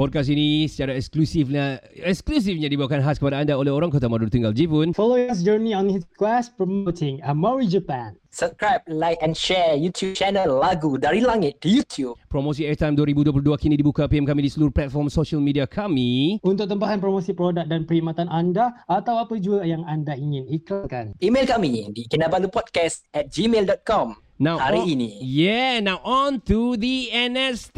Podcast ini secara eksklusifnya eksklusifnya dibawakan khas kepada anda oleh orang Kota Maru tinggal Jipun. Follow his journey on his quest promoting Amori Japan. Subscribe, like and share YouTube channel Lagu Dari Langit di YouTube. Promosi Airtime 2022 kini dibuka PM kami di seluruh platform social media kami. Untuk tempahan promosi produk dan perkhidmatan anda atau apa jua yang anda ingin iklankan. Email kami di kinabalupodcast at gmail.com. Now Hari on, ini. Yeah, now on to the NST.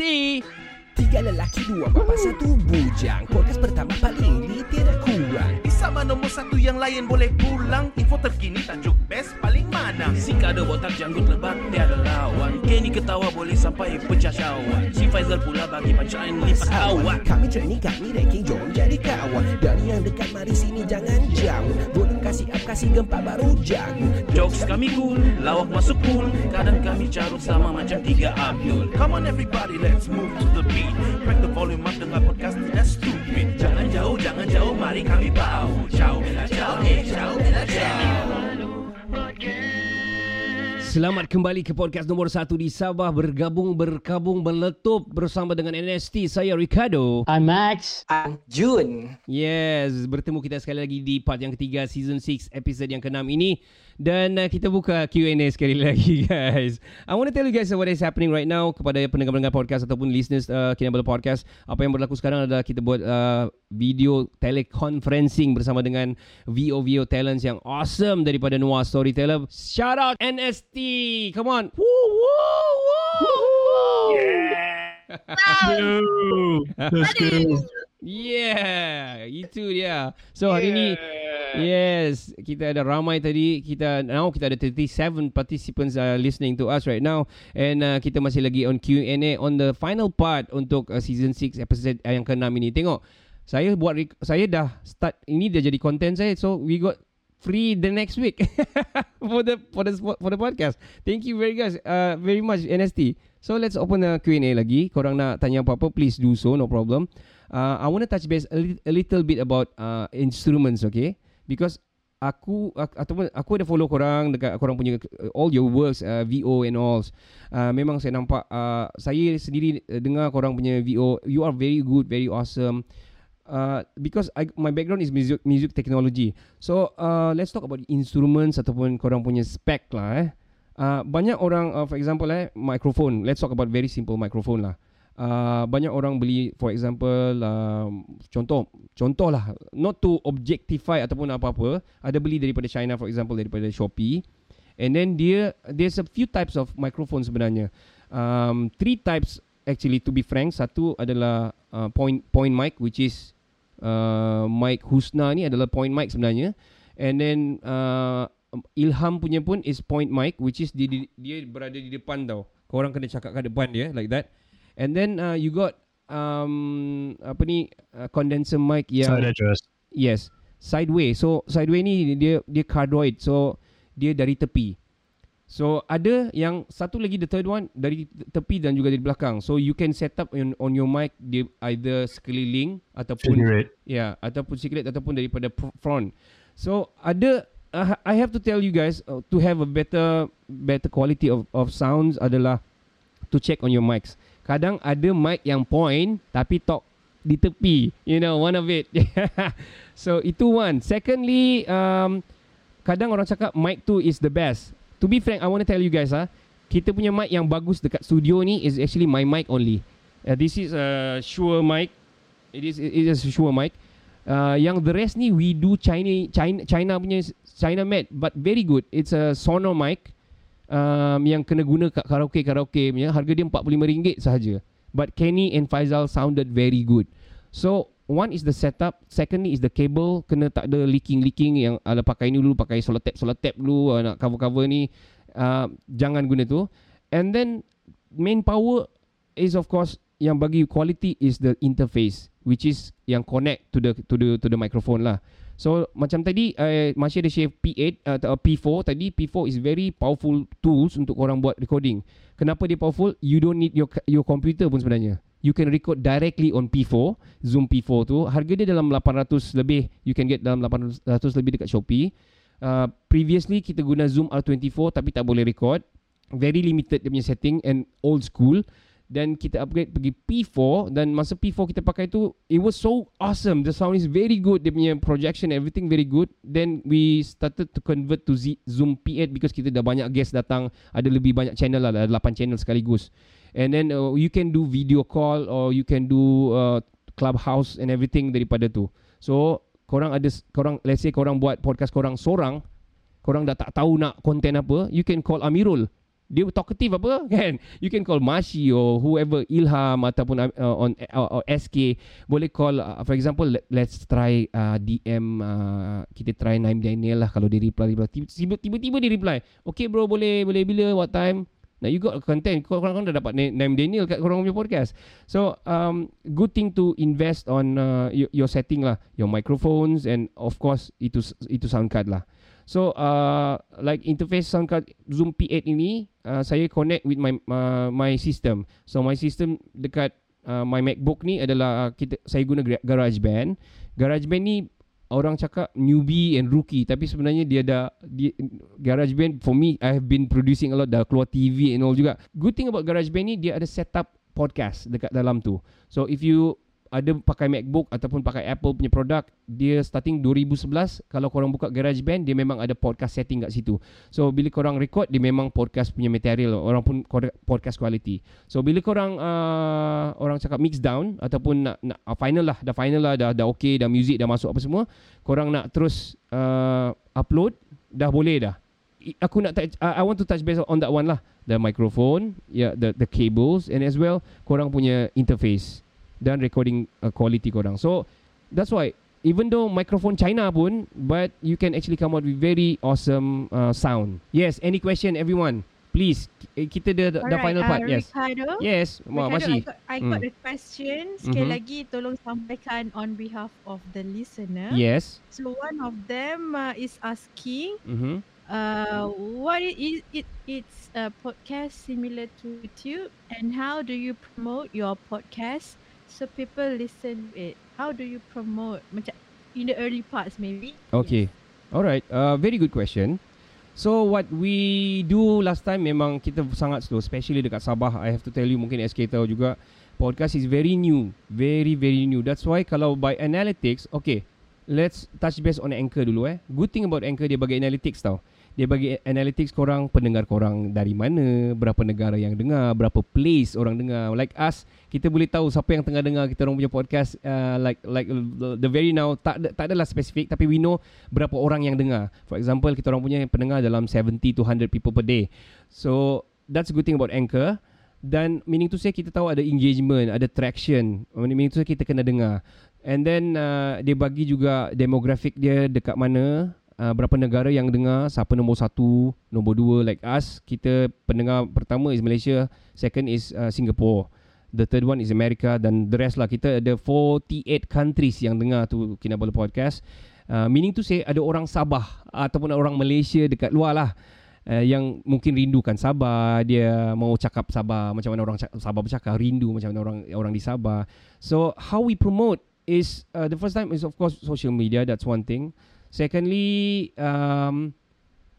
Tiga lelaki, dua bapa, satu bujang. Podcast pertama paling ini tiada kurang. Sama nombor satu yang lain boleh pulang. Info terkini tajuk best paling mana. Si kada botak janggut lebat tiada lawan. Kenny ketawa boleh sampai pecah syawak Si Faizal pula bagi pancaan lipat awak Kami training, kami ranking, jom jadi kawan. Dari yang dekat, mari sini jangan jauh. Volume kasih up, kasih gempa baru jago. Jokes kami cool, lawak masuk cool Kadang kami carut sama macam tiga Abdul. Come on everybody let's move to the beat. Crack the volume up dengar podcast tidak stupid. Jangan jauh, jangan jauh, mari kami bau Selamat kembali ke podcast nombor satu di Sabah bergabung berkabung meletup bersama dengan NST saya Ricardo. I'm Max. I'm June. Yes, bertemu kita sekali lagi di part yang ketiga season 6 episode yang keenam ini dan uh, kita buka Q&A sekali lagi guys. I want to tell you guys what is happening right now kepada pendengar-pendengar podcast ataupun listeners uh, Kinabalu Podcast. Apa yang berlaku sekarang adalah kita buat uh, video teleconferencing bersama dengan VO-VO talents yang awesome daripada Noah Storyteller. Shout out NST. Come on. Woo woo woo. Yeah, itu dia. So hari ni Yes, kita ada ramai tadi. Kita now kita ada 37 participants uh, listening to us right now and uh, kita masih lagi on Q&A on the final part untuk uh, season 6 episode uh, yang ke-6 ini. Tengok. Saya buat saya dah start ini dah jadi content saya. So we got free the next week for the for the for the podcast. Thank you very guys uh, very much NST. So let's open the Q&A lagi. Korang nak tanya apa-apa please do so no problem. Uh, I want to touch base a, li- a little bit about uh, instruments okay because aku ataupun aku ada follow korang dekat korang punya uh, all your works uh, VO and all. Uh, memang saya nampak uh, saya sendiri uh, dengar korang punya VO you are very good very awesome. Uh, because I, my background is music music technology. So uh, let's talk about instruments ataupun korang punya spec lah eh. Uh, banyak orang uh, for example eh microphone. Let's talk about very simple microphone lah. Banyak orang beli for example uh, contoh contoh lah not to objectify ataupun apa-apa ada beli daripada China for example daripada Shopee. And then dia there's a few types of microphone sebenarnya. Um, three types actually to be frank. Satu adalah uh, point point mic which is uh, mic Husna ni adalah point mic sebenarnya. And then uh, Ilham punya pun is point mic which is dia, dia, berada di depan tau. Korang kena cakap kat depan dia like that and then uh, you got um, apa ni uh, condenser mic yang Side address. Yes, sideway. So sideway ni dia dia cardioid. So dia dari tepi. So ada yang satu lagi the third one dari tepi dan juga dari belakang. So you can set up on, on your mic dia either sekeliling ataupun ya yeah, ataupun sikit ataupun daripada front. So ada uh, I have to tell you guys uh, to have a better better quality of of sounds adalah to check on your mics. Kadang ada mic yang point tapi talk di tepi. You know, one of it. so itu one. Secondly, um, kadang orang cakap mic tu is the best. To be frank, I want to tell you guys ah, kita punya mic yang bagus dekat studio ni is actually my mic only. Uh, this is a Shure mic. It is it is a Shure mic. Uh, yang the rest ni we do China China China punya China made but very good. It's a Sono mic um, yang kena guna kat karaoke karaoke punya harga dia RM45 sahaja. But Kenny and Faizal sounded very good. So one is the setup, secondly is the cable kena tak ada leaking leaking yang ala pakai ni dulu pakai solar tape dulu uh, nak cover cover ni uh, jangan guna tu. And then main power is of course yang bagi quality is the interface which is yang connect to the to the to the microphone lah. So macam tadi uh, masih ada share P8 atau uh, P4 tadi P4 is very powerful tools untuk orang buat recording. Kenapa dia powerful? You don't need your your computer pun sebenarnya. You can record directly on P4, Zoom P4 tu. Harga dia dalam 800 lebih. You can get dalam 800 lebih dekat Shopee. Uh, previously kita guna Zoom R24 tapi tak boleh record. Very limited dia punya setting and old school dan kita upgrade pergi P4 dan masa P4 kita pakai tu it was so awesome. The sound is very good. Dia punya projection everything very good. Then we started to convert to Z- Zoom P8 because kita dah banyak guest datang. Ada lebih banyak channel lah. Ada 8 channel sekaligus. And then uh, you can do video call or you can do uh, clubhouse and everything daripada tu. So korang ada korang let's say korang buat podcast korang seorang korang dah tak tahu nak content apa you can call Amirul dia talkative apa kan? You can call Mashi or whoever Ilham ataupun uh, on uh, or SK boleh call uh, for example let, let's try uh, DM uh, kita try Naim Daniel lah kalau dia reply, reply. tiba-tiba dia reply. Okay bro boleh boleh bila what time? Now you got content. Korang-korang dah dapat Name Daniel Kat korang punya podcast. So um, Good thing to invest on uh, your, your setting lah. Your microphones And of course Itu itu sound card lah So uh, like interface sound card Zoom P8 ini uh, saya connect with my uh, my system. So my system dekat uh, my MacBook ni adalah uh, kita saya guna GarageBand. GarageBand ni orang cakap newbie and rookie tapi sebenarnya dia ada dia, GarageBand for me I have been producing a lot dah keluar TV and all juga. Good thing about GarageBand ni dia ada setup podcast dekat dalam tu. So if you ada pakai MacBook ataupun pakai Apple punya produk dia starting 2011 kalau korang buka GarageBand dia memang ada podcast setting kat situ. So bila korang record dia memang podcast punya material orang pun podcast quality. So bila korang uh, orang cakap mix down ataupun nak, nak uh, final lah dah final lah dah dah okay dah music dah masuk apa semua korang nak terus uh, upload dah boleh dah. Aku nak touch, uh, I want to touch base on that one lah. The microphone yeah the the cables and as well korang punya interface dan recording uh, quality korang. So that's why even though microphone China pun, but you can actually come out with very awesome uh, sound. Yes, any question everyone? Please, kita the, the Alright, final part. Uh, yes. Ricardo, yes, Ma, Ricardo, masih. I got, I got Hmm. a question. Sekali Mhm. lagi tolong sampaikan on behalf of the listener. Yes. So one of them uh, is asking, Mhm. uh, what it is it it's a podcast similar to YouTube, and how do you promote your podcast so people listen it? How do you promote? Macam in the early parts maybe. Okay. Alright. Uh, very good question. So what we do last time memang kita sangat slow especially dekat Sabah. I have to tell you mungkin SK tahu juga podcast is very new, very very new. That's why kalau by analytics, okay, let's touch base on Anchor dulu eh. Good thing about Anchor dia bagi analytics tau. Dia bagi analytics korang pendengar korang dari mana, berapa negara yang dengar, berapa place orang dengar. Like us, kita boleh tahu siapa yang tengah dengar kita orang punya podcast uh, like like the, very now tak ada- tak adalah spesifik tapi we know berapa orang yang dengar. For example, kita orang punya pendengar dalam 70 to 100 people per day. So that's a good thing about Anchor. Dan meaning to say kita tahu ada engagement, ada traction. Meaning to say kita kena dengar. And then uh, dia bagi juga demographic dia dekat mana, uh, berapa negara yang dengar, siapa nombor satu, nombor dua like us. Kita pendengar pertama is Malaysia, second is uh, Singapore. The third one is America dan the rest lah. Kita ada 48 countries yang dengar tu Kinabalu Podcast. Uh, meaning to say ada orang Sabah ataupun orang Malaysia dekat luar lah uh, yang mungkin rindukan Sabah, dia mau cakap Sabah macam mana orang Sabah bercakap, rindu macam mana orang orang di Sabah. So how we promote is uh, the first time is of course social media, that's one thing. Secondly, um,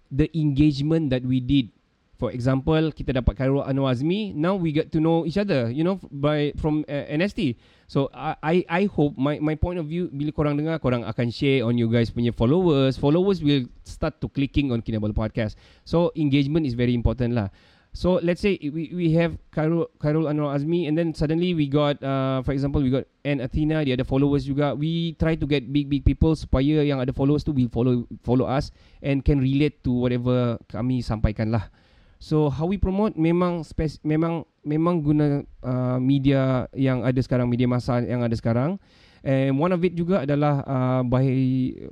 the engagement that we did. For example, kita dapat Khairul Anwar Azmi. Now we get to know each other, you know, by from uh, NST. So I I hope my my point of view bila korang dengar, korang akan share on you guys punya followers. Followers will start to clicking on Kinabalu Podcast. So engagement is very important lah. So let's say we we have Khairul Khairul Anwar Azmi and then suddenly we got uh, for example we got Anne Athena dia ada followers juga. We try to get big big people supaya yang ada followers tu will follow follow us and can relate to whatever kami sampaikan lah. So how we promote memang spes- memang memang guna uh, media yang ada sekarang media masa yang ada sekarang. And one of it juga adalah uh, by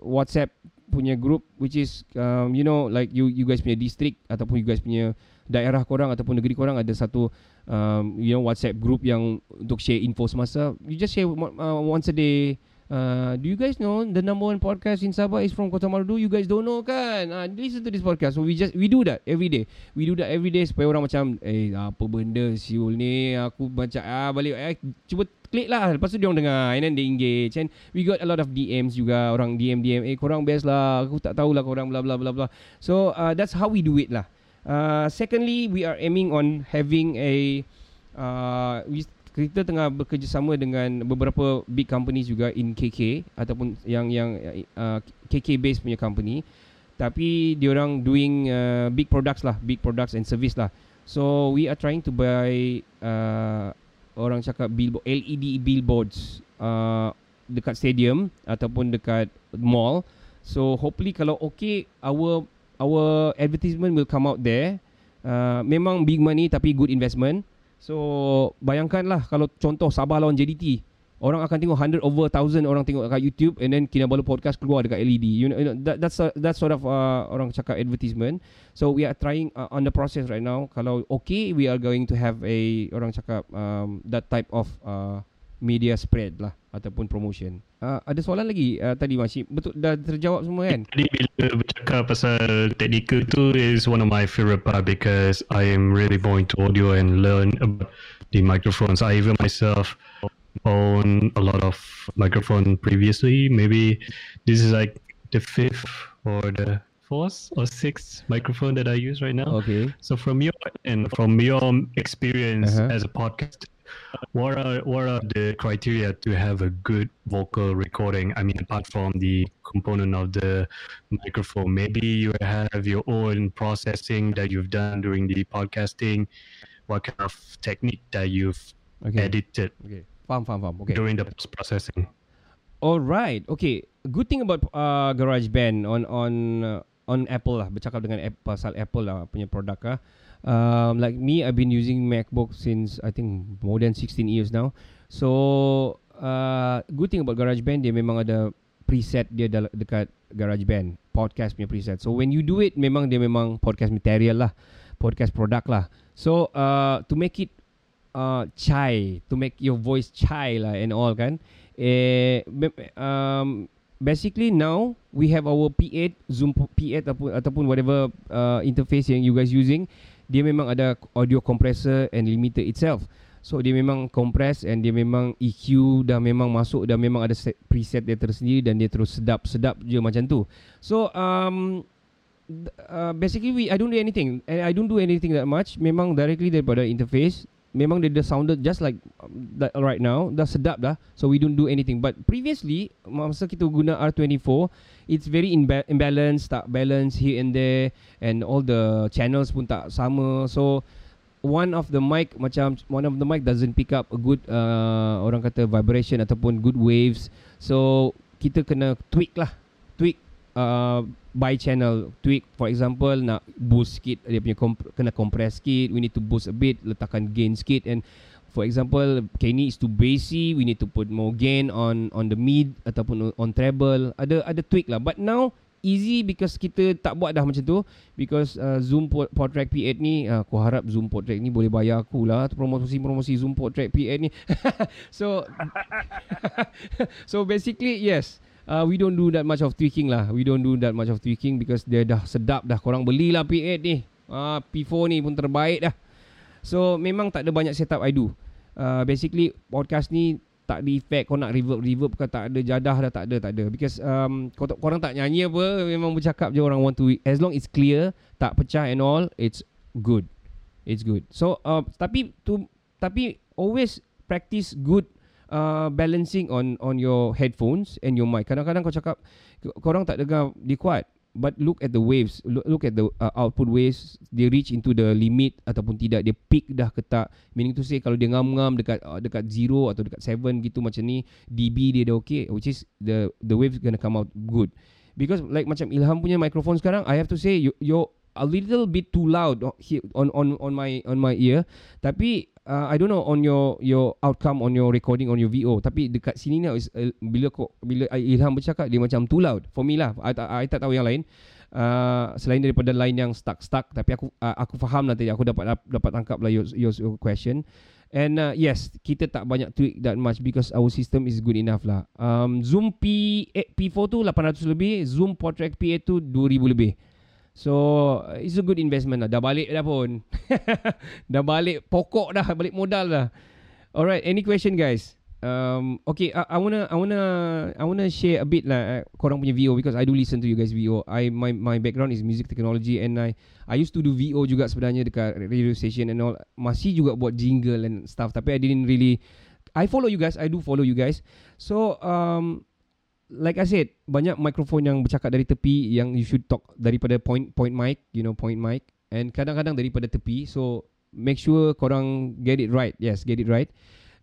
WhatsApp punya group which is um, you know like you you guys punya district ataupun you guys punya daerah korang ataupun negeri korang ada satu um, you know WhatsApp group yang untuk share info semasa. You just share uh, once a day Uh, do you guys know the number one podcast in Sabah is from Kota Marudu? You guys don't know kan? Uh, listen to this podcast. So we just we do that every day. We do that every day supaya orang macam eh apa benda siul ni aku baca ah balik eh cuba klik lah lepas tu dia orang dengar and then they engage and we got a lot of DMs juga orang DM DM eh korang best lah aku tak tahulah korang bla bla bla bla so uh, that's how we do it lah uh, secondly we are aiming on having a uh, we kita tengah bekerjasama dengan beberapa big companies juga in KK ataupun yang yang uh, KK based punya company. Tapi diorang doing uh, big products lah big products and service lah. So we are trying to buy uh, orang cakap billboard LED billboards uh, dekat stadium ataupun dekat mall. So hopefully kalau okay our our advertisement will come out there. Uh, memang big money tapi good investment. So bayangkanlah kalau contoh Sabah lawan JDT Orang akan tengok 100 over 1000 orang tengok kat YouTube And then Kinabalu Podcast keluar dekat LED You know, you know that, that's, that's sort of uh, orang cakap advertisement. So we are trying uh, on the process right now. Kalau okay we are going to have a orang cakap um, that type of uh, media spread lah Ataupun promotion uh, Ada soalan lagi uh, tadi Masih Betul dah terjawab semua kan? Tadi bila bercakap pasal technical tu is one of my favorite part because I am really going to audio and learn about the microphones. I even myself own a lot of microphone previously. Maybe this is like the fifth or the fourth or sixth microphone that I use right now. Okay. So from your and from your experience Uh-huh. as a podcast, what are what are the criteria to have a good vocal recording? I mean, apart from the component of the microphone, maybe you have your own processing that you've done during the podcasting. What kind of technique that you've Okay. edited Okay. Faham, faham, faham. Okay. during the processing? Alright, okay. Good thing about uh, GarageBand on on uh, on Apple lah. Bercakap dengan Apple, pasal Apple lah punya produk ah. Um, like me, I've been using MacBook since I think more than 16 years now. So uh, good thing about GarageBand dia memang ada preset dia dal- dekat GarageBand podcast punya preset. So when you do it, memang dia memang podcast material lah, podcast product lah. So uh, to make it uh, chai, to make your voice chai lah and all kan. Eh, um, basically now we have our P8 Zoom P8 ataupun ataupun whatever uh, interface yang you guys using, dia memang ada audio compressor and limiter itself. So dia memang compress and dia memang EQ dah memang masuk dah memang ada set preset dia tersendiri dan dia terus sedap-sedap je macam tu. So um uh, basically we I don't do anything and I don't do anything that much memang directly daripada interface memang dia dah sounded just like um, that right now. Dah sedap dah. So we don't do anything. But previously masa kita guna R24 it's very imba- imbalanced tak balance here and there. And all the channels pun tak sama. So one of the mic macam one of the mic doesn't pick up a good uh, orang kata vibration ataupun good waves. So kita kena tweak lah. Tweak uh, by channel tweak. For example nak boost sikit dia punya comp- kena compress sikit we need to boost a bit letakkan gain sikit. And for example Kenny is too bassy we need to put more gain on on the mid ataupun on treble. Ada ada tweak lah. But now easy because kita tak buat dah macam tu. Because uh, Zoom Podtrack P8 ni uh, aku harap Zoom Podtrack ni boleh bayar aku lah promosi-promosi Zoom Podtrack P8 ni. So so basically yes uh, we don't do that much of tweaking lah. We don't do that much of tweaking because dia dah sedap dah. Korang belilah P8 ni. Uh, P4 ni pun terbaik dah. So memang tak ada banyak setup I do. Uh, basically podcast ni tak ada effect. Kau nak reverb reverb ke tak ada jadah dah tak ada tak ada. Because um, kau tak, korang tak nyanyi apa memang bercakap je orang want to. As long it's clear tak pecah and all it's good. It's good. So uh, tapi tu tapi always practice good uh, balancing on on your headphones and your mic. Kadang-kadang kau cakap korang tak dengar dia kuat but look at the waves look, look at the uh, output waves they reach into the limit ataupun tidak dia peak dah ke tak meaning to say kalau dia ngam-ngam dekat uh, dekat 0 atau dekat 7 gitu macam ni dB dia dah okay which is the the waves gonna come out good. Because like macam Ilham punya microphone sekarang I have to say you you're a little bit too loud on on on my on my ear. Tapi uh, I don't know on your your outcome on your recording on your VO tapi dekat sini ni uh, bila kau bila Ilham bercakap dia macam too loud for me lah I, tak- I tak tahu yang lain uh, selain daripada line yang stuck stuck tapi aku uh, aku faham lah tadi aku dapat dapat tangkap lah your, your, your question And uh, yes, kita tak banyak tweak that much because our system is good enough lah. Um, Zoom P eh, P4 tu 800 lebih, Zoom PodTrack P8 tu 2000 lebih. So uh, it's a good investment lah. Dah balik dah pun. dah balik pokok dah, balik modal dah. Alright, any question guys? Um, okay, I, I wanna, I wanna, I wanna share a bit lah uh, korang punya VO because I do listen to you guys VO. I my my background is music technology and I I used to do VO juga sebenarnya dekat radio station and all. Masih juga buat jingle and stuff. Tapi I didn't really. I follow you guys. I do follow you guys. So um, like I said, banyak mikrofon yang bercakap dari tepi yang you should talk daripada point point mic, you know point mic, and kadang-kadang daripada tepi. So make sure korang get it right. Yes, get it right,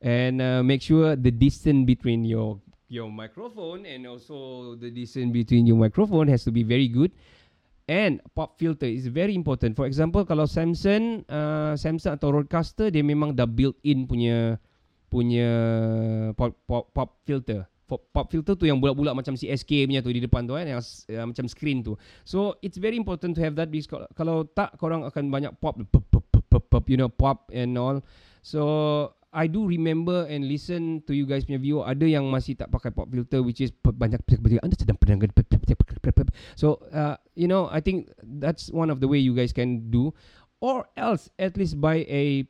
and uh, make sure the distance between your your microphone and also the distance between your microphone has to be very good. And pop filter is very important. For example, kalau Samsung, uh, Samsung atau Rodecaster, dia memang dah built in punya punya pop, pop, pop filter pop, filter tu yang bulat-bulat macam si SK punya tu di depan tu kan yang uh, macam screen tu. So it's very important to have that because kalau, tak korang akan banyak pop, you know, pop and all. So I do remember and listen to you guys punya view ada yang masih tak pakai pop filter which is banyak anda sedang pedang so uh, you know I think that's one of the way you guys can do or else at least buy a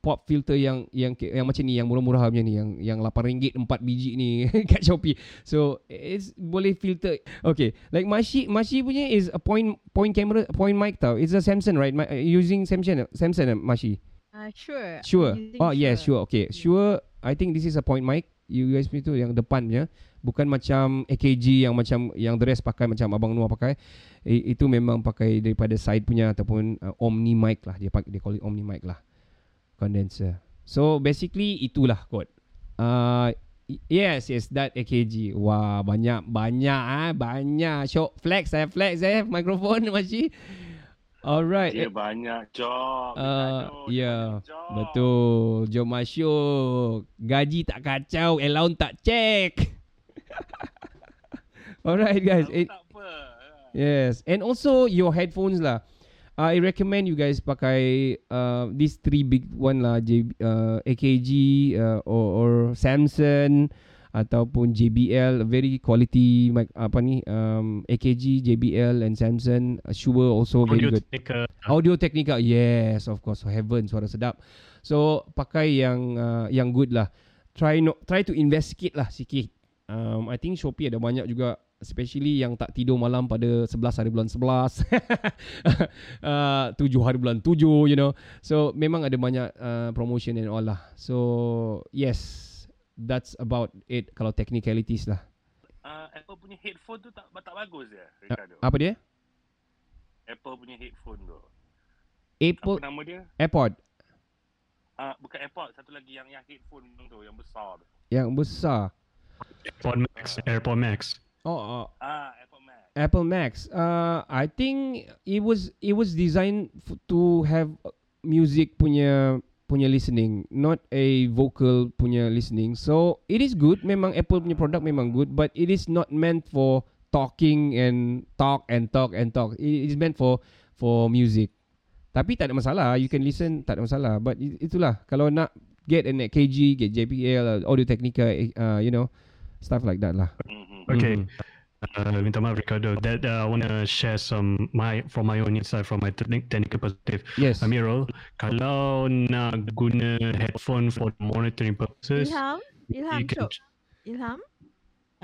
pop filter yang yang yang macam ni yang murah-murah macam ni yang yang RM8 4 biji ni kat Shopee. So it's boleh filter. Okay, like Mashi Mashi punya is a point point camera point mic tau. It's a Samsung right? My, using Samsung Samsung Mashi. Uh, sure. Sure. Oh sure. yes, sure. Okay, sure. I think this is a point mic. USB tu yang depan punya bukan macam AKG yang macam yang the rest pakai macam abang Noah pakai I, itu memang pakai daripada side punya ataupun uh, Omni mic lah dia pakai dia call it Omni mic lah condenser. So basically itulah kot. Uh, yes, yes, that AKG. Wah, banyak, banyak ah, banyak. Show flex saya, flex saya, mikrofon masih. Alright. Dia banyak job. Uh, ya, yeah, betul. Jom masuk. Gaji tak kacau, allowance tak check. Alright guys. It, yes, and also your headphones lah. I recommend you guys pakai uh, these three big one lah J, uh, AKG uh, or, or Samsung ataupun JBL very quality mic apa ni um, AKG JBL and Samsung uh, Shure also very Audio good. Technica. Audio Technica yes of course. Heaven suara sedap. So pakai yang uh, yang good lah. Try no try to invest sikit lah sikit. Um, I think Shopee ada banyak juga especially yang tak tidur malam pada 11 hari bulan 11 uh, 7 hari bulan 7 you know. So memang ada banyak uh, promotion and all lah. So yes that's about it kalau technicalities lah. Uh, Apple punya headphone tu tak tak bagus ya Ricardo? uh, apa dia? Apple punya headphone tu. Apple apa nama dia? AirPod. Uh, bukan AirPod satu lagi yang yang headphone tu yang besar tu. Yang besar. AirPod Max AirPod Max Oh, oh. Ah, Apple Max. Apple Max. Uh, I think it was it was designed f- to have music punya punya listening, not a vocal punya listening. So it is good. Memang Apple punya product memang good, but it is not meant for talking and talk and talk and talk. It is meant for for music. Tapi tak ada masalah. You can listen, tak ada masalah. But itulah kalau nak get an KG, get JBL, Audio Technica, uh, you know, stuff like that lah. Mm-hmm. Okay. Uh, minta maaf Ricardo. That uh, I want to share some my from my own insight from my technical perspective. Yes. Amirul, kalau nak guna headphone for monitoring purposes, Ilham, Ilham, can... cok. Ilham,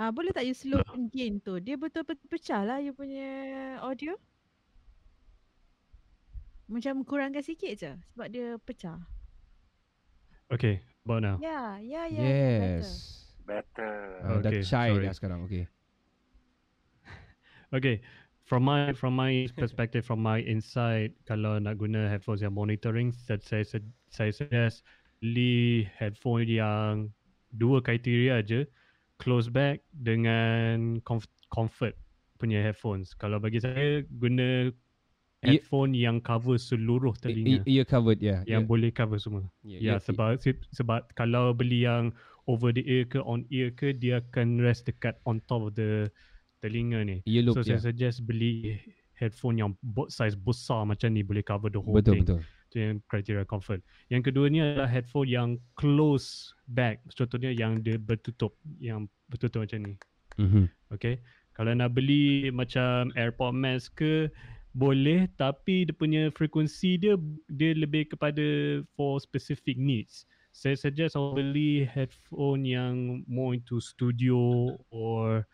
uh, boleh tak you slow uh. gain tu? Dia betul-betul pecah lah you punya audio. Macam kurangkan sikit je sebab dia pecah. Okay, about now. Yeah, yeah, yeah. Yes. Better. Uh, okay, dah shy sorry. dah sekarang. Okay. okay. From my from my perspective, from my insight, kalau nak guna headphones yang monitoring, saya saya, saya suggest beli headphone yang dua kriteria aja, close back dengan comf- comfort punya headphones. Kalau bagi saya guna headphone yeah. yang cover seluruh telinga. Ear covered, ya. Yeah. Yang yeah. boleh cover semua. Yeah, Ya, yeah, yeah. sebab sebab kalau beli yang over the ear ke on ear ke dia akan rest dekat on top of the telinga ni. Earlobe, so yeah. saya suggest beli headphone yang both size besar macam ni boleh cover the whole Betul, thing. betul. Itu Itu yang kriteria comfort. Yang kedua ni adalah headphone yang close back. Contohnya yang dia bertutup, yang bertutup macam ni. Mhm. Okay. Kalau nak beli macam AirPod Max ke boleh tapi dia punya frekuensi dia dia lebih kepada for specific needs. Saya suggest awak beli headphone yang more into studio or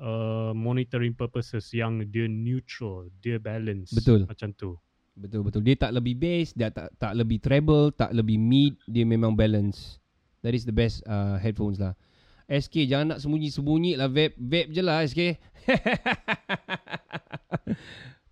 uh, monitoring purposes yang dia neutral, dia balance. Betul. Macam tu. Betul betul. Dia tak lebih bass, dia tak tak lebih treble, tak lebih mid, dia memang balance. That is the best uh, headphones lah. SK jangan nak sembunyi-sembunyi lah vape. Vape je lah SK.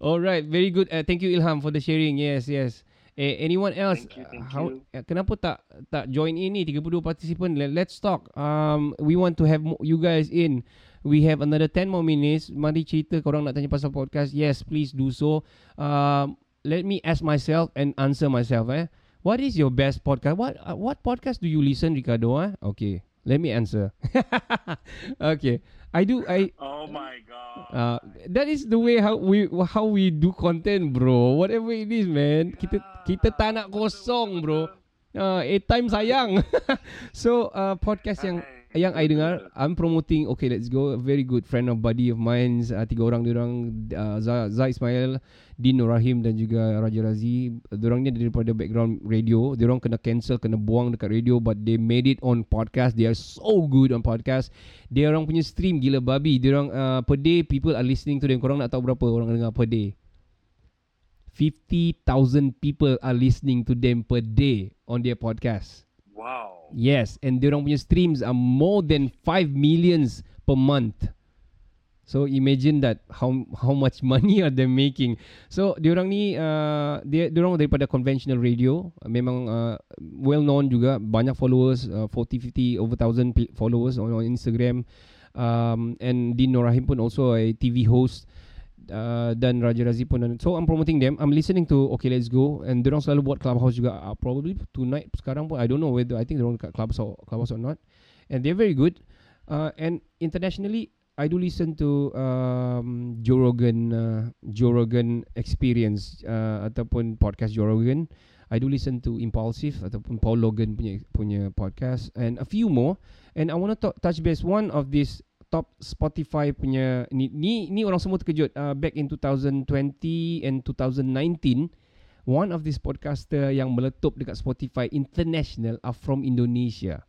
Alright, very good. Uh, thank you Ilham for the sharing. Yes, yes. Eh, anyone else? Thank you, thank How, you. uh, Kenapa tak tak join in ni 32 participant? Let, let's talk. Um, we want to have you guys in. We have another 10 more minutes. Mari cerita korang nak tanya pasal podcast. Yes, please do so. Um, let me ask myself and answer myself. Eh, what is your best podcast? What uh, what podcast do you listen, Ricardo? Eh? Okay, let me answer. okay, I do. I Oh my god. Uh, that is the way how we how we do content, bro. Whatever it is, man. Kita kita tak nak kosong, bro. Uh, eight time sayang. so uh, podcast yang yang I dengar, I'm promoting. Okay, let's go. A very good friend of buddy of mine. Uh, tiga orang dia orang uh, Zah, Zah Ismail, Din Nur Rahim dan juga Raja Razi. Diorang ni daripada background radio. Diorang kena cancel, kena buang dekat radio but they made it on podcast. They are so good on podcast. Dia orang punya stream gila babi. Dia orang uh, per day people are listening to them. Korang nak tahu berapa orang dengar per day? 50,000 people are listening to them per day on their podcast. Wow. Yes, and diorang punya streams are more than 5 millions per month. So imagine that how how much money are they making. So diorang ni uh, dia daripada conventional radio memang uh, well known juga banyak followers uh, 40 50 over 1000 followers on, on Instagram. Um, and Din Norahim pun also a TV host dan Raja Razi pun so I'm promoting them. I'm listening to Okay Let's Go. And diorang selalu buat clubhouse juga. Uh, probably tonight sekarang pun I don't know whether I think diorang kat clubhouse or, clubhouse or not. And they're very good. Uh, and internationally I do listen to um, Joe Rogan uh, Joe Rogan Experience uh, ataupun podcast Joe Rogan. I do listen to Impulsive ataupun Paul Logan punya punya podcast and a few more. And I want to touch base one of this top Spotify punya ni ni, ni orang semua terkejut. Uh, back in 2020 and 2019 one of this podcaster yang meletup dekat Spotify international are from Indonesia.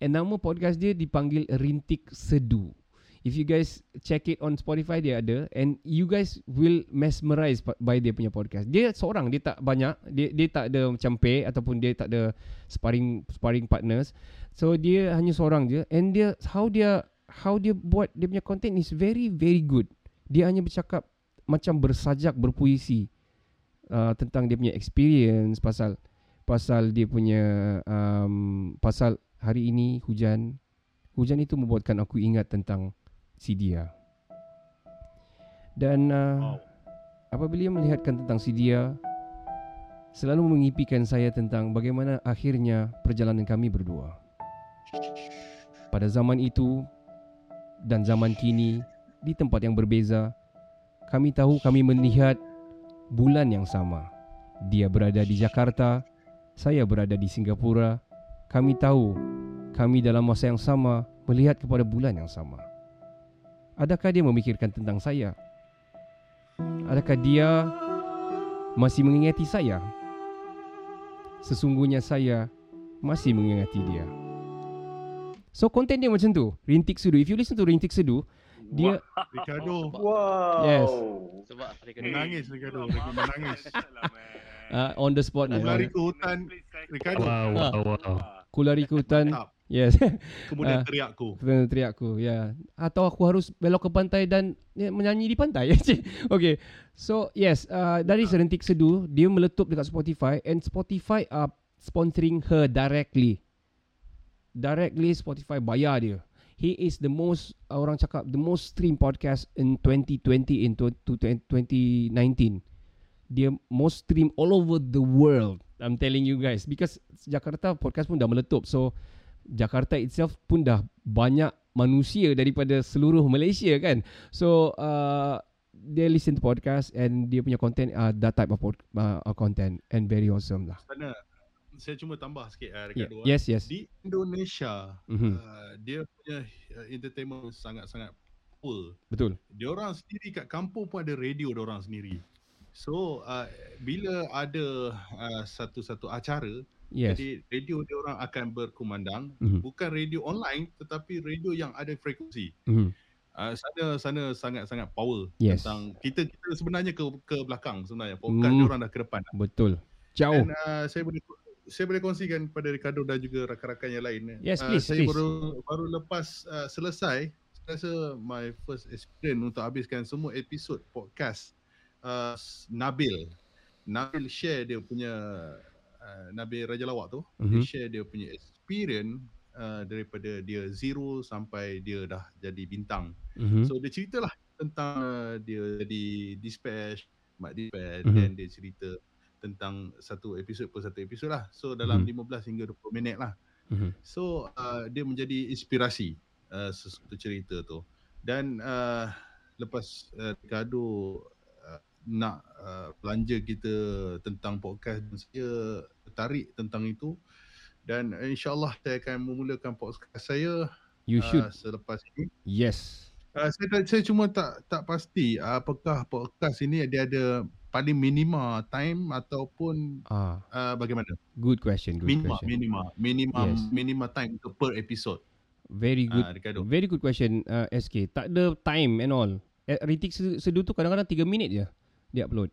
And nama podcast dia dipanggil Rintik Sedu. If you guys check it on Spotify dia ada. And you guys will mesmerized pa- by dia punya podcast. Dia seorang dia tak banyak. Dia dia tak ada macam pair ataupun dia tak ada sparring sparring partners. So dia hanya seorang je. And dia how dia how dia buat dia punya content is very very good. Dia hanya bercakap macam bersajak berpuisi uh, tentang dia punya experience pasal pasal dia punya um, pasal hari ini hujan. Hujan itu membuatkan aku ingat tentang si dia. Dan uh, apabila melihatkan tentang si dia selalu mengipikan saya tentang bagaimana akhirnya perjalanan kami berdua. Pada zaman itu dan zaman kini di tempat yang berbeza kami tahu kami melihat bulan yang sama. Dia berada di Jakarta saya berada di Singapura. Kami tahu kami dalam masa yang sama melihat kepada bulan yang sama. Adakah dia memikirkan tentang saya? Adakah dia masih mengingati saya? Sesungguhnya saya masih mengingati dia So konten dia macam tu Rintik Sedu If you listen to Rintik Sedu Dia Ricardo. Wow. Yes Sebab Ricardo Menangis Ricardo. Lagi menangis. uh, On the spot ni lari ke hutan. Ricardo. Wow, wow, wow. Aku lari ke hutan. Yes Kemudian Ah, teriak aku. Kemudian teriak aku Ya yeah. Atau aku harus belok ke pantai Dan ya, menyanyi di pantai. Okay So yes uh, Dari Serentik Sedu Dia meletup dekat Spotify And Spotify are sponsoring her directly Directly Spotify bayar dia He is the most Orang cakap The most stream podcast In 2020 In to, to 2019 Dia most stream All over the world I'm telling you guys Because Jakarta podcast pun dah meletup So Jakarta itself pun dah banyak manusia daripada seluruh Malaysia kan. So uh, they listen to podcast and dia punya content uh, that type of uh, content and very awesome lah. Sana saya cuma tambah sikit uh, Yeah. Ricardo. ah. Yes, yes. Di Indonesia Mhm. uh, dia punya uh, entertainment sangat-sangat full. Betul. Dia orang sendiri kat kampung pun ada radio dia orang sendiri. So uh, bila ada uh, satu-satu acara Yes. jadi radio dia orang akan berkumandang Mhm. bukan radio online tetapi radio yang ada frekuensi. Mhm. Uh, sana sana sangat-sangat power Yes. tentang kita kita sebenarnya ke ke belakang sebenarnya. Podcast Hmm. dia orang dah ke depan. Betul. Jauh. Dan uh, saya boleh saya boleh kongsikan pada Ricardo dan juga rakan-rakan yang lain. Yes, Ah, please, saya please. baru baru lepas uh, selesai, saya rasa my first experience untuk habiskan semua episod podcast uh, Nabil. Nabil share dia punya uh, Nabil Raja Lawak tu, dia Mhm. share dia punya experience uh, daripada dia zero sampai dia dah jadi bintang. Mhm. So dia ceritalah tentang uh, dia jadi dispatch, mak dispatch Mhm. dan dia cerita tentang satu episod per satu episod lah. So dalam Mhm. 15 hingga 20 minit lah. Mhm. So uh, dia menjadi inspirasi uh, sesuatu cerita tu. Dan uh, lepas uh, Ricardo uh, nak uh, belanja kita tentang podcast dan saya tertarik tentang itu dan uh, insyaallah saya akan memulakan podcast saya You should. uh, selepas ini. Yes. Uh, saya saya cuma tak tak pasti uh, apakah podcast ini dia ada paling minima time ataupun Ah, uh, bagaimana? good question, good Minima, question. minima, minima, Yes. minima time untuk per episode. Very good. Ricardo. very good question uh, SK. Tak ada time and all. Eh, Ritik se- sedu tu kadang-kadang 3 minit je dia upload.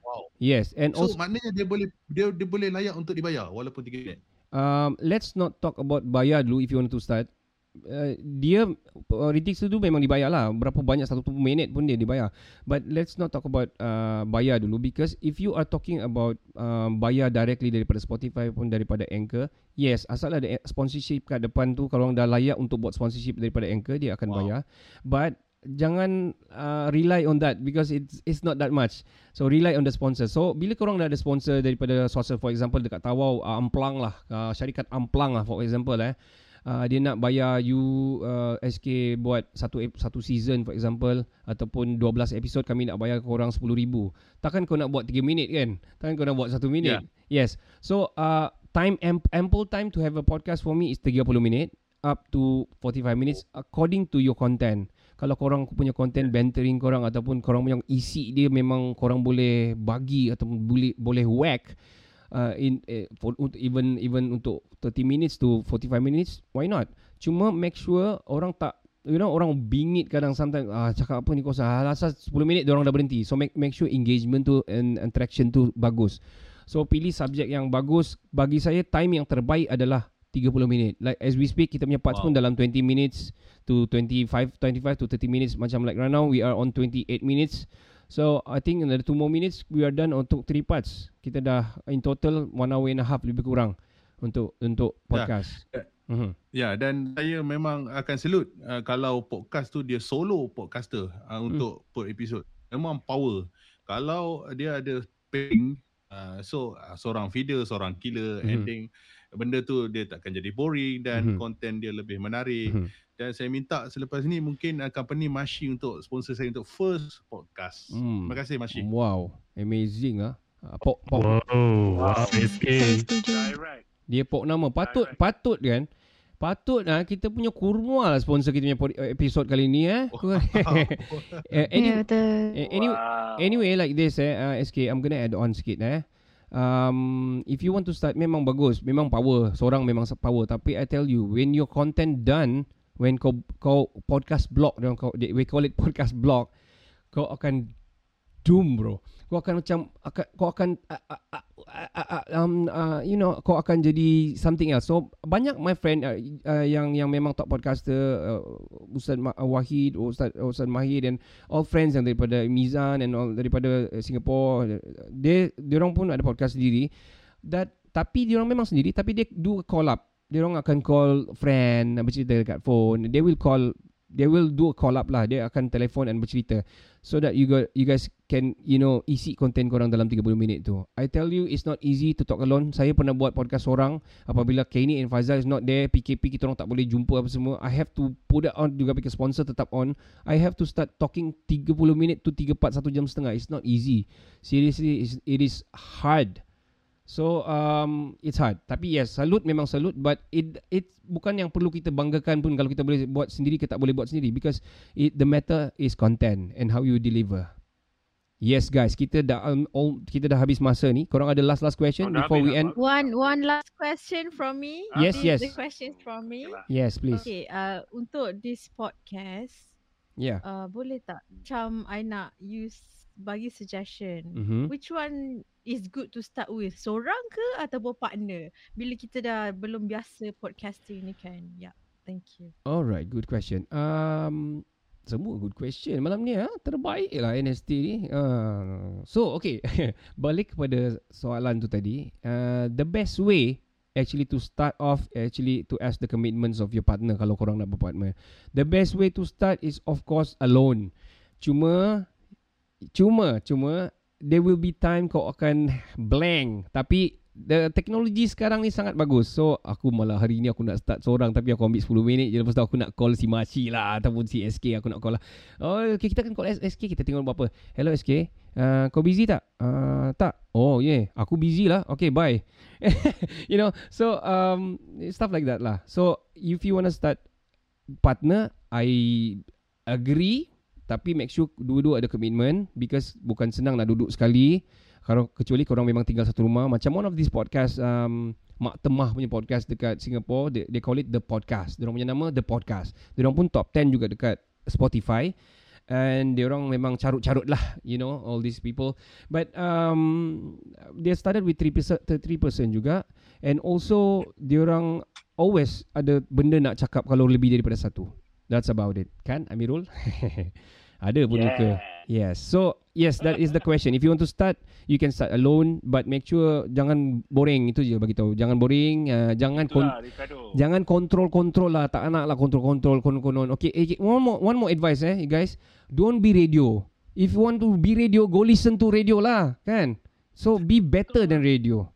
Wow. Yes, and So also maknanya dia boleh dia dia boleh layak untuk dibayar walaupun 3 minit. um, let's not talk about bayar dulu if you want to start. Uh, dia uh, Ritik Sedu memang dibayar lah Berapa banyak Satu minit pun dia dibayar But let's not talk about uh, Bayar dulu Because if you are talking about um, Bayar directly Daripada Spotify pun Daripada Anchor Yes Asal ada sponsorship kat depan tu Kalau orang dah layak Untuk buat sponsorship Daripada Anchor Dia akan Wow. bayar But Jangan uh, rely on that because it's it's not that much. So rely on the sponsor. So bila korang dah ada sponsor daripada sponsor for example dekat Tawau uh, Amplang lah, uh, syarikat Amplang lah for example eh. Uh, dia nak bayar you uh, SK buat satu satu season for example ataupun 12 episod kami nak bayar korang 10,000. Takkan kau nak buat 3 minit kan? Takkan kau nak buat 1 minit. Yes. So uh, time am- ample time to have a podcast for me is 30 minit up to 45 minutes according to your content. Kalau korang punya content bantering korang ataupun korang punya isi dia memang korang boleh bagi ataupun boleh boleh whack uh, in uh, for, even even untuk 30 minutes to 45 minutes why not? Cuma make sure orang tak you know orang bingit kadang sometimes ah cakap apa ni kau salah. Asal 10 minit dia orang dah berhenti. So make make sure engagement tu and interaction tu bagus. So pilih subjek yang bagus. Bagi saya time yang terbaik adalah 30 minit. Like as we speak kita punya parts Wow. pun dalam 20 minutes to 25 25 to 30 minutes. Macam like right now we are on 28 minutes So I think another two more minutes we are done untuk three parts. Kita dah in total one hour and a half lebih kurang untuk untuk podcast. Ya. Mhm. Ya dan saya memang akan salute uh, kalau podcast tu dia solo podcaster uh, Hmm. untuk per episod. Memang power. Kalau dia ada pairing uh, so uh, seorang feeder, seorang killer, Mhm. ending benda tu dia takkan jadi boring dan Mhm. konten dia lebih menarik. Mhm. Dan saya minta selepas ni mungkin uh, company Mashi untuk sponsor saya untuk first podcast. Hmm. Terima kasih Mashi. Wow, amazing ah. Ah, Pok pok Wow, wow, SK. Direct. dia pok nama patut patut kan? Patut ah kita punya kurma lah sponsor kita punya pod- episod kali ni eh. Eh, any, Ya, betul. Eh, anyway, anyway like this eh uh, SK I'm gonna add on sikit eh. Um, if you want to start memang bagus, memang power. Seorang memang power tapi I tell you when your content done when kau kau podcast blog dan kau we call it podcast blog kau akan doom bro. Kau akan macam akan kau akan uh, uh, uh, uh, um, uh, you know kau akan jadi something else. So banyak my friend uh, uh, yang yang memang top podcaster uh, Ustaz uh, Wahid, Ustaz Ustaz Mahir dan all friends yang daripada Mizan and all daripada uh, Singapore dia dia orang pun ada podcast sendiri. That tapi dia orang memang sendiri tapi dia do up. Dia orang akan call friend bercerita dekat phone. They will call they will do a call up lah. Dia akan telefon dan bercerita so that you got you guys can you know isi konten korang dalam 30 minit tu. I tell you it's not easy to talk alone. Saya pernah buat podcast seorang apabila Kenny and Faizal is not there, PKP kita orang tak boleh jumpa apa semua. I have to put it on juga because sponsor tetap on. I have to start talking 30 minit to 3 4 1 jam setengah. It's not easy. Seriously it is hard. So um it's hard. Tapi yes, salute memang salute but it it bukan yang perlu kita banggakan pun kalau kita boleh buat sendiri kita tak boleh buat sendiri because it the matter is content and how you deliver. Yes guys, kita dah um, all, kita dah habis masa ni. Korang ada last last question Oh, before habis we end? One one last question from me. Yes, This- yes. The question from me. Yes, please. Okay, uh, untuk this podcast, Yeah. uh, boleh tak macam I nak use bagi suggestion. Mhm. Which one is good to start with? Seorang ke ataupun partner? Bila kita dah belum biasa podcasting ni kan. Yeah, thank you. Alright, good question. Um, semua good question malam ni ha? terbaik lah NST ni. Uh, so okay, balik kepada soalan tu tadi. Uh, the best way actually to start off actually to ask the commitments of your partner kalau korang nak berpartner. The best way to start is of course alone. Cuma cuma cuma there will be time kau akan blank tapi the teknologi sekarang ni sangat bagus. So aku malah hari ni aku nak start seorang tapi aku ambil 10 minit je lepas tu aku nak call si Maci lah ataupun si SK aku nak call lah. Oh okay, kita akan call SK kita tengok apa. Hello SK, uh, kau busy tak? Uh, tak. Oh yeah, aku busy lah. Okay, bye. you know, so um stuff like that lah. So if you want to start partner, I agree. Tapi make sure dua-dua ada commitment because bukan senang nak duduk sekali. Kalau kecuali korang memang tinggal satu rumah macam one of these podcast um, Mak Temah punya podcast dekat Singapore they, they call it The Podcast. Dia punya nama The Podcast. Dia pun top 10 juga dekat Spotify and dia orang memang carut-carut lah you know all these people. But um, they started with 3 person, 3 person juga. And also dia orang always ada benda nak cakap kalau lebih daripada satu. That's about it. Kan Amirul? Ada pun Yeah. muka yes. So yes that is the question. If you want to start you can start alone but make sure jangan boring. Itu je bagi tahu. Jangan boring uh, jangan kon- Itulah Ricardo. jangan kontrol-kontrol lah. Tak nak lah kontrol-kontrol konon-konon. Okay eh, one more one more advice eh you guys. Don't be radio. If you want to be radio go listen to radio lah kan? So be better than radio.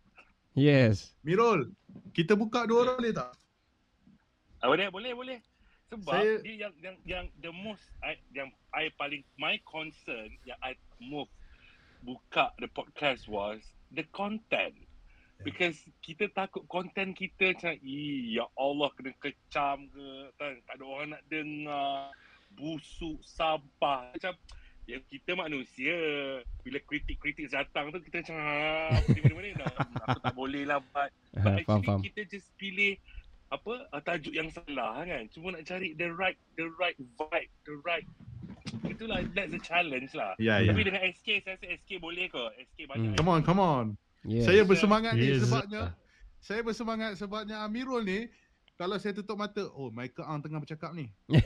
Yes. Mirul, kita buka dua orang boleh tak? Ah, boleh, boleh, boleh. Sebab Saya- dia yang yang yang the most I, yang I paling my concern yang I move buka the podcast was the content. Because kita takut konten kita macam "Ih, ya Allah kena kecam ke? Kan tak ada orang nak dengar. Busuk sampah. Macam ya kita manusia bila kritik-kritik datang tu kita macam "Ah, apa ni mana dah aku tak boleh lah Ah, but faham, actually faham. kita just pilih apa uh, tajuk yang salah kan cuma nak cari the right the right vibe the right itulah that's the challenge lah Ya, tapi ya. dengan SK saya rasa SK boleh ke SK banyak Hmm. Come on, come on. yes. Saya bersemangat ni Yes. sebabnya saya bersemangat sebabnya Amirul ni kalau saya tutup mata, oh Michael Ang tengah bercakap ni.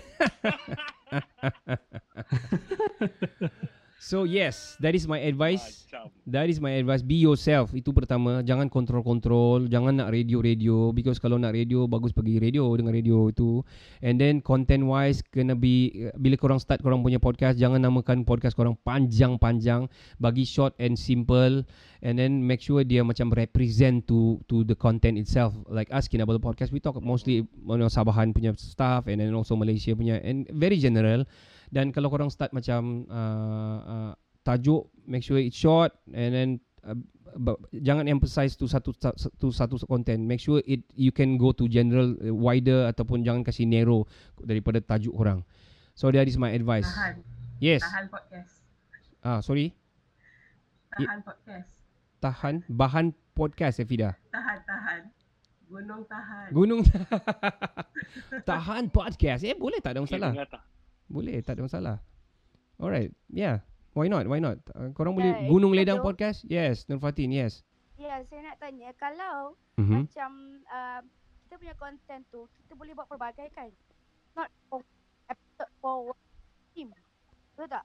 So yes, that is my advice. Macam. That is my advice. Be yourself. Itu pertama. Jangan kontrol-kontrol. Jangan nak radio-radio. Because kalau nak radio, bagus pergi radio dengan radio itu. And then content wise, kena be, bila korang start korang punya podcast, jangan namakan podcast korang panjang-panjang. Bagi short and simple. And then make sure dia macam represent to to the content itself. Like us, Kinabalu Podcast, we talk mostly you know, Sabahan punya stuff and then also Malaysia punya. And very general. Dan kalau korang start macam uh, uh, tajuk, make sure it's short and then uh, b- jangan emphasize tu satu satu satu content. Make sure it you can go to general uh, wider ataupun jangan kasih narrow daripada tajuk orang. So that is my advice. Tahan. Yes. Tahan podcast. Ah sorry. Tahan podcast. Tahan bahan podcast Efida. Tahan, tahan. Gunung tahan. Gunung Tahan podcast. Eh boleh tak ada masalah. Tak? Boleh, tak ada masalah. Alright, yeah. Why not? Why not? Uh, korang boleh Eh, Gunung hello. Ledang podcast? Yes, Nur Fatin, yes. Ya, saya nak tanya kalau Mhm. macam uh, kita punya konten tu kita boleh buat pelbagai kan? Not for episode for team. Betul tak?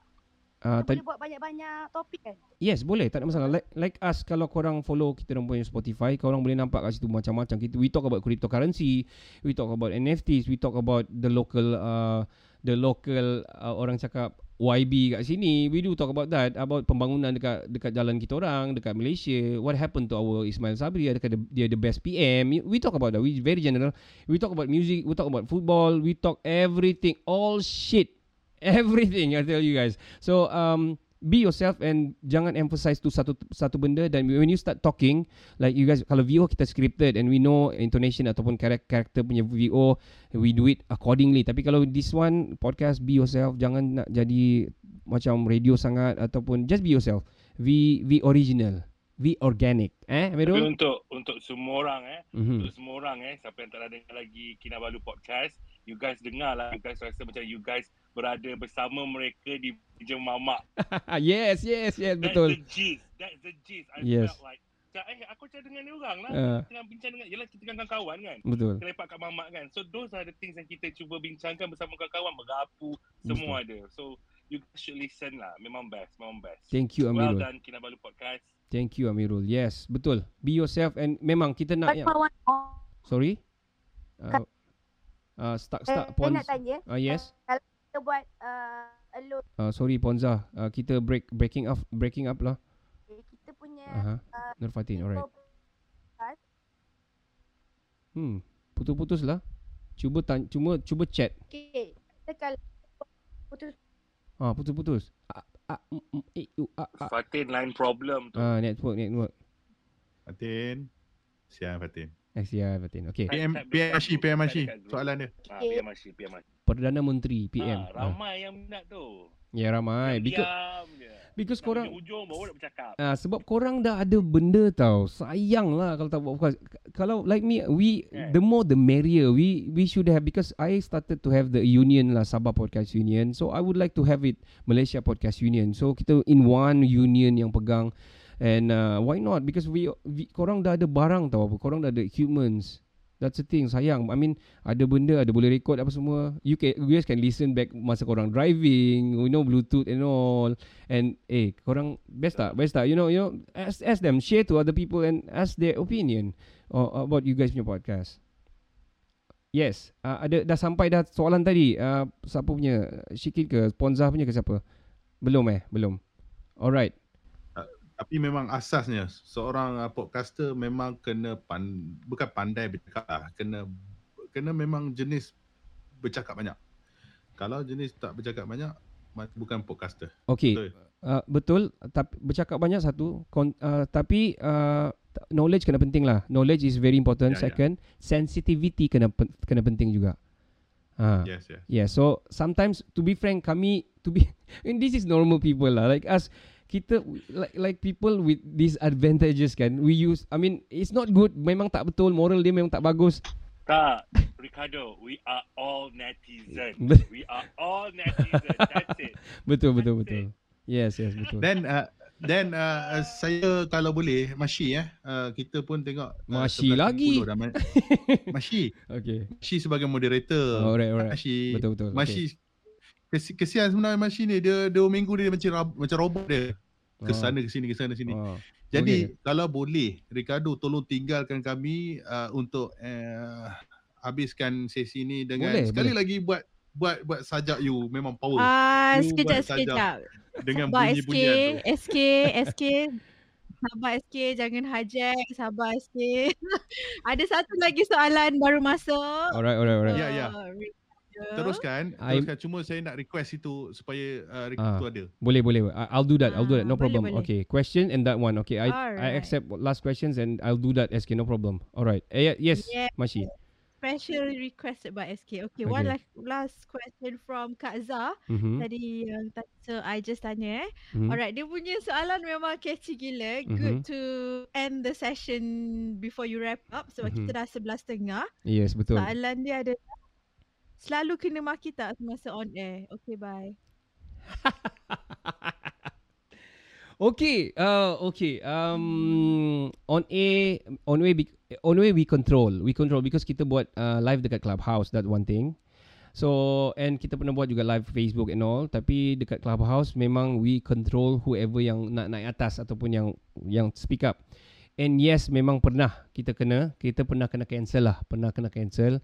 Uh, Kita boleh buat banyak-banyak topik kan? Yes, boleh. Tak ada masalah. Like, like us, kalau korang follow kita orang punya Spotify, korang boleh nampak kat situ macam-macam. Kita, we talk about cryptocurrency, we talk about NFTs, we talk about the local uh, the local uh, orang cakap YB kat sini we do talk about that about pembangunan dekat dekat jalan kita orang dekat Malaysia. What happened to our Ismail Sabri? Adakah dia, dia the best PM we talk about that. We very general. We talk about music we talk about football we talk everything. All shit. Everything I tell you guys. So um be yourself and jangan emphasize tu satu satu benda. Dan when you start talking like you guys kalau VO kita scripted and we know intonation ataupun karakter, karakter punya VO we do it accordingly. Tapi kalau this one podcast be yourself jangan nak jadi macam radio sangat ataupun just be yourself. Be be original be organic. Eh Tapi Amirul untuk untuk semua orang eh, Mhm. untuk semua orang eh, siapa yang tak ada dengar lagi Kinabalu podcast, you guys dengar lah, you guys rasa macam you guys berada bersama mereka di meja mamak. yes yes yes That's betul the gist. That's the gist. I Yes. felt like macam, eh aku macam dengan ni orang lah. Ah. Tengah bincang dengan, yelah kita dengan kawan kan. Betul. Kita lepak kat mamak kan. So those are the things yang kita cuba bincangkan bersama kawan-kawan. Merapu, semua ada. So you guys should listen lah. Memang best, memang best. Thank you, Well Amirul. done Kinabalu podcast. thank you Amirul yes betul be yourself and memang kita nak oh, sorry uh, uh, stuck stuck saya pons nak tanya. uh, yes Kalau kita buat uh, alone, uh, sorry Ponza uh, kita break breaking up breaking up lah eh, kita punya Aha. uh, Nur Fatin alright hmm putus-putus lah cuba tan- cuma cuba chat okay. Kita kalau putus ah putus-putus ah, ah, mm, mm, eh, uh, ah, ah. Fatin line problem tu. ah network network Fatin. Sian Fatin. eh siap Fatin okay PM PM Ashi, PM Ashi. Soalan dia. Ah, PM Ashi, PM Ashi. Perdana Menteri PM Ah, ah. ramai yang minat tu. ya ramai because Diam je. because Nak korang Ujung baru nak bercakap. Ah sebab korang dah ada benda tau. Sayang lah kalau tak buat podcast. Kalau like me, we the more the merrier. We we should have because I started to have the union lah Sabah Podcast Union. So I would like to have it Malaysia Podcast Union. So kita in one union yang pegang. And uh, why not? Because we, we korang dah ada barang tau apa. Korang dah ada equipments. That's the thing sayang. I mean ada benda ada boleh record apa semua. You can you guys can listen back masa korang driving you know bluetooth and all. And eh korang best tak? Best tak? You know you know ask, ask them share to other people and ask their opinion or, about you guys punya podcast. Yes. Uh, ada dah sampai dah soalan tadi. Uh, siapa punya? Syikit ke? Ponza punya ke siapa? Belum eh? Belum. Alright Tapi memang asasnya seorang uh, podcaster memang kena pan, bukan pandai bercakap lah, kena kena memang jenis bercakap banyak. Kalau jenis tak bercakap banyak bukan podcaster. Okay. Betul. Uh, betul. Tapi bercakap banyak satu. Kon, uh, tapi uh, knowledge kena penting lah. Knowledge is very important. Ya, ya. Second, sensitivity kena kena penting juga. Ha. Yes, yes. Yeah. So sometimes, to be frank, kami to be, and this is normal people lah. Like us, kita like like people with these advantages kan. We use. I mean, it's not good. Memang tak betul. Moral dia memang tak bagus. Tak, Ricardo, we are all netizen. We are all netizen. That's it. betul betul betul. Yes yes betul. Then uh, then uh, saya kalau boleh Mashi eh uh, kita pun tengok uh, Mashi 11.60 lagi. dah ma- Mashi. Okay. Mashi sebagai moderator. Oh, alright, alright. Mashi. Betul, betul. Mashi kesi, kesian sebenarnya Mashi ni dia dua minggu dia macam rab- macam robot dia. Ke Oh. sana ke sini ke sana sini. Oh. Jadi Okay. kalau boleh Ricardo tolong tinggalkan kami uh, untuk uh, habiskan sesi ni dengan Boleh, sekali boleh. lagi buat buat buat sajak you memang power. Ah, You sekejap, sekejap. Dengan Sabar SK, bunyi-bunyian tu. SK, SK. Sabar SK, jangan hijack. Sabar SK. Ada satu lagi soalan baru masuk. Alright alright alright. Ya ya. Uh, Ricardo. Teruskan, teruskan. Cuma saya nak request itu supaya uh, request Ah, tu ada. Boleh boleh. I- I'll do that. I'll do that. No Ah, boleh, problem. boleh. Okay. Question and that one. Okay. I I Alright. accept last questions and I'll do that. SK. No problem. Alright. Eh, yes. Yeah. Mashi. Special requested by SK. Okay, one Okay. last, last question from Kak Zah. Mhm. Tadi yang tadi so I just tanya eh. Mhm. Alright, dia punya soalan memang catchy gila. Mhm. Good to end the session before you wrap up sebab Mhm. kita dah 11.30. Yes, betul. Soalan dia ada Selalu kena maki tak semasa on air? Okay, bye. Okay, uh, okay. Um, on A, on way, on way we control, we control because kita buat uh, live dekat clubhouse. That one thing. So and kita pernah buat juga live Facebook and all. Tapi dekat clubhouse memang we control whoever yang nak naik atas ataupun yang yang speak up. And yes, memang pernah kita kena, kita pernah kena cancel lah, pernah kena cancel.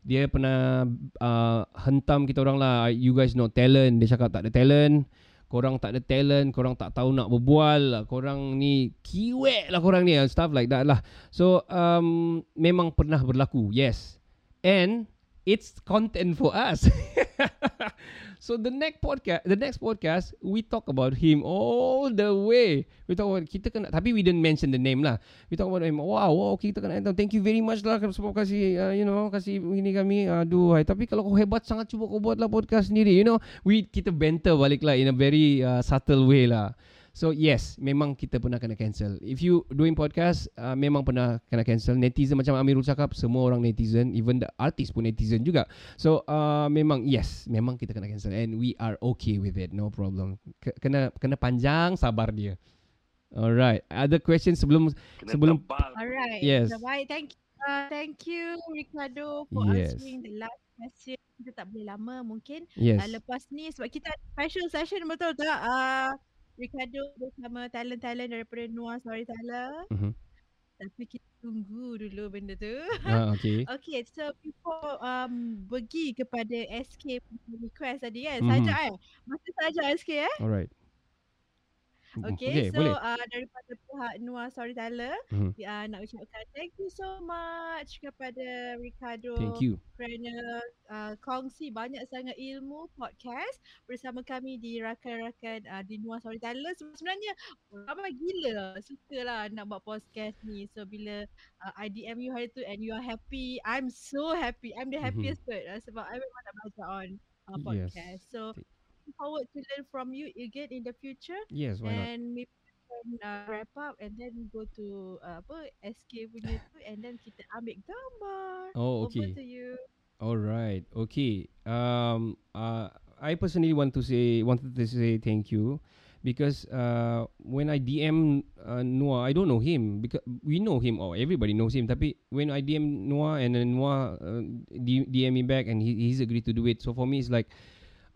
Dia pernah uh, hentam kita orang lah. You guys no talent. Dia cakap tak ada talent. Korang tak ada talent. Korang tak tahu nak berbual. Korang ni kiwek lah korang ni. Stuff like that lah. So um, memang pernah berlaku. Yes. And it's content for us so the next podcast the next podcast we talk about him all the way. We talk about kita kena tapi we didn't mention the name lah. We talk about him wow wow kita kena thank you very much lah sebab kasih uh, you know kasih ini kami aduh hai. tapi kalau kau hebat sangat cuba kau buat lah podcast sendiri you know. We kita banter balik lah in a very uh, subtle way lah So yes, memang kita pernah kena cancel. If you doing podcast, uh, memang pernah kena cancel. Netizen macam Amirul cakap, semua orang netizen, even the artist pun netizen juga. So uh, memang yes, memang kita kena cancel and we are okay with it, no problem. K- kena kena panjang sabar dia. Alright, other questions sebelum Kena sebelum tebal. Alright. Yes. Alright. Thank you. Uh, thank you Ricardo for Yes. answering the last question. Kita tak boleh lama mungkin. Yes. Uh, lepas ni sebab kita ada special session betul tak? Uh, Ricardo bersama talent-talent daripada Noah Storyteller. Mhm. Tapi kita tunggu dulu benda tu. Ah, okay. okay, so before um, pergi kepada SK request tadi kan. Mhm. Saja eh. Masa saja SK eh. Alright. Okay, okay so boleh. uh, daripada pihak Noah Storyteller, Mhm. uh, nak ucapkan thank you so much kepada Ricardo Thank you. kerana uh, kongsi banyak sangat ilmu podcast bersama kami di rakan-rakan uh, di Noah Storyteller. Sebenarnya ramai gila suka lah nak buat podcast ni. So bila uh, I DM you hari tu and you are happy, I'm so happy. I'm the Mhm. happiest bird uh, sebab I memang nak belajar on uh, Yes. podcast. So looking forward to learn from you again in the future. Yes, why not? And maybe we can uh, wrap up and then go to uh, apa SK punya tu and then kita ambil gambar. Oh, Over okay. to you. All right. Okay. Um. Uh. I personally want to say wanted to say thank you because uh when I DM uh, Noah, I don't know him because we know him or everybody knows him. Tapi when I DM Noah and then Noah uh, DM me back and he, he's agreed to do it. So for me, it's like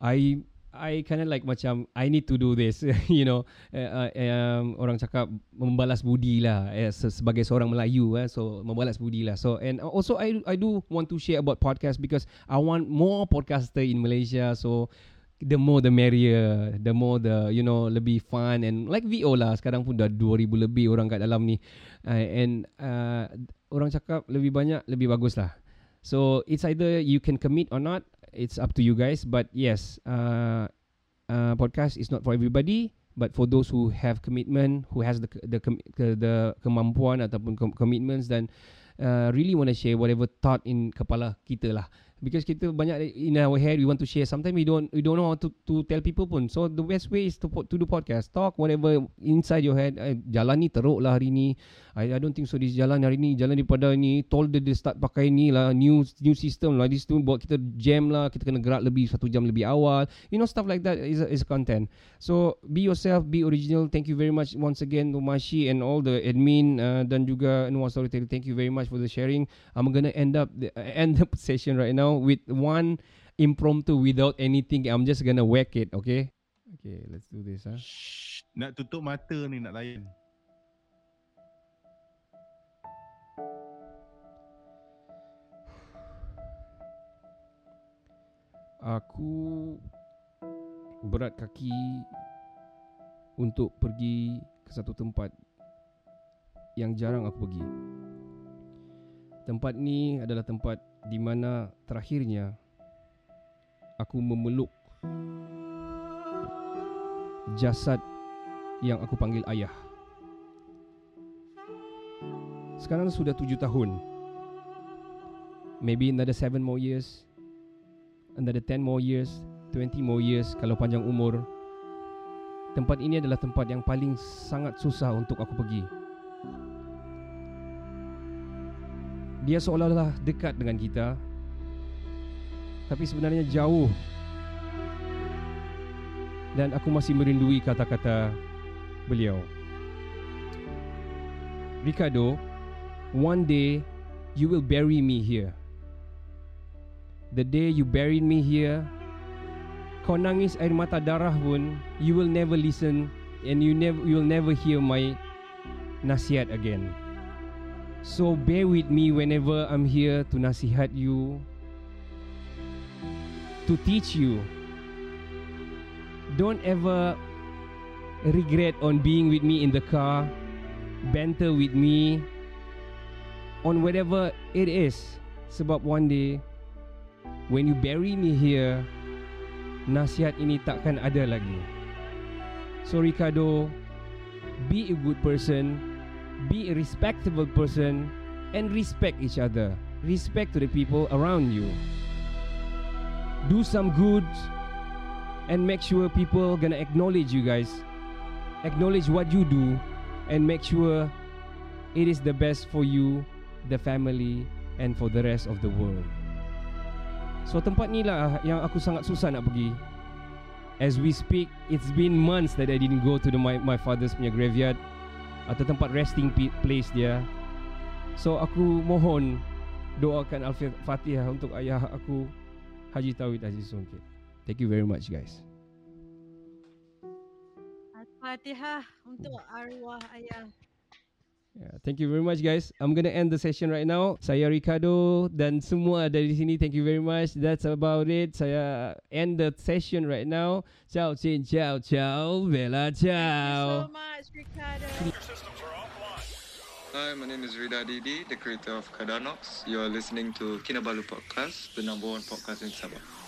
I I kind of like macam I need to do this, you know. Uh, uh, um, orang cakap membalas budi lah eh, se- sebagai seorang Melayu eh, so membalas budi lah. So and also I I do want to share about podcast because I want more podcaster in Malaysia. So the more the merrier, the more the you know lebih fun and like VO lah sekarang pun dah 2000 lebih orang kat dalam ni. Uh, and uh, orang cakap lebih banyak lebih bagus lah. So it's either you can commit or not. It's up to you guys. But yes, uh, uh, podcast is not for everybody. But for those who have commitment, who has the the ke- the kemampuan ataupun com- commitments dan uh, really want to share whatever thought in kepala kita lah. Because kita banyak in our head we want to share. Sometimes we don't we don't know how to to tell people pun. So the best way is to to do podcast, talk whatever inside your head. Eh, jalan ni teruk lah hari ni. I, I don't think so. This jalan hari ni jalan daripada ni tol dia, dia start pakai ni lah. New new system lah. This tu buat kita jam lah. Kita kena gerak lebih satu jam lebih awal. You know stuff like that is is content. So be yourself be original. Thank you very much once again to Mashi and all the admin uh, dan juga Noah Storytelling. Thank you very much for the sharing. I'm gonna end up the, end up session right now with one impromptu without anything I'm just gonna whack it okay okay let's do this huh? Nak tutup mata ni nak layan. Aku berat kaki untuk pergi ke satu tempat yang jarang aku pergi. Tempat ni adalah tempat di mana terakhirnya aku memeluk jasad yang aku panggil ayah. Sekarang sudah tujuh tahun. Maybe another seven more years another 10 more years, 20 more years kalau panjang umur. Tempat ini adalah tempat yang paling sangat susah untuk aku pergi. Dia seolah-olah dekat dengan kita. Tapi sebenarnya jauh. Dan aku masih merindui kata-kata beliau. Ricardo, one day you will bury me here. The day you buried me here Kau nangis air mata darah pun You will never listen And you never you will never hear my Nasihat again So bear with me whenever I'm here To nasihat you to teach you. Don't ever regret on being with me in the car, banter with me on whatever it is. Sebab one day when you bury me here, nasihat ini takkan ada lagi. So Ricardo, be a good person, be a respectable person and respect each other. Respect to the people around you. Do some good and make sure people gonna acknowledge you guys. Acknowledge what you do and make sure it is the best for you, the family and for the rest of the world. So tempat ni lah yang aku sangat susah nak pergi. As we speak, it's been months that I didn't go to the my, my father's punya graveyard atau tempat resting place dia. So aku mohon doakan Al-Fatihah untuk ayah aku Haji Tauhid Aziz Songkit. Thank you very much guys. Al-Fatihah untuk arwah ayah. Yeah, thank you very much guys. I'm gonna end the session right now. Saya Ricardo dan semua ada di sini. Thank you very much. That's about it. Saya end the session right now. Ciao, cin, ciao, ciao, bella, ciao. So much, Ricardo. Hi, my name is Rida Didi, the creator of Kadanox. You're listening to Kinabalu Podcast, the number one podcast in Sabah.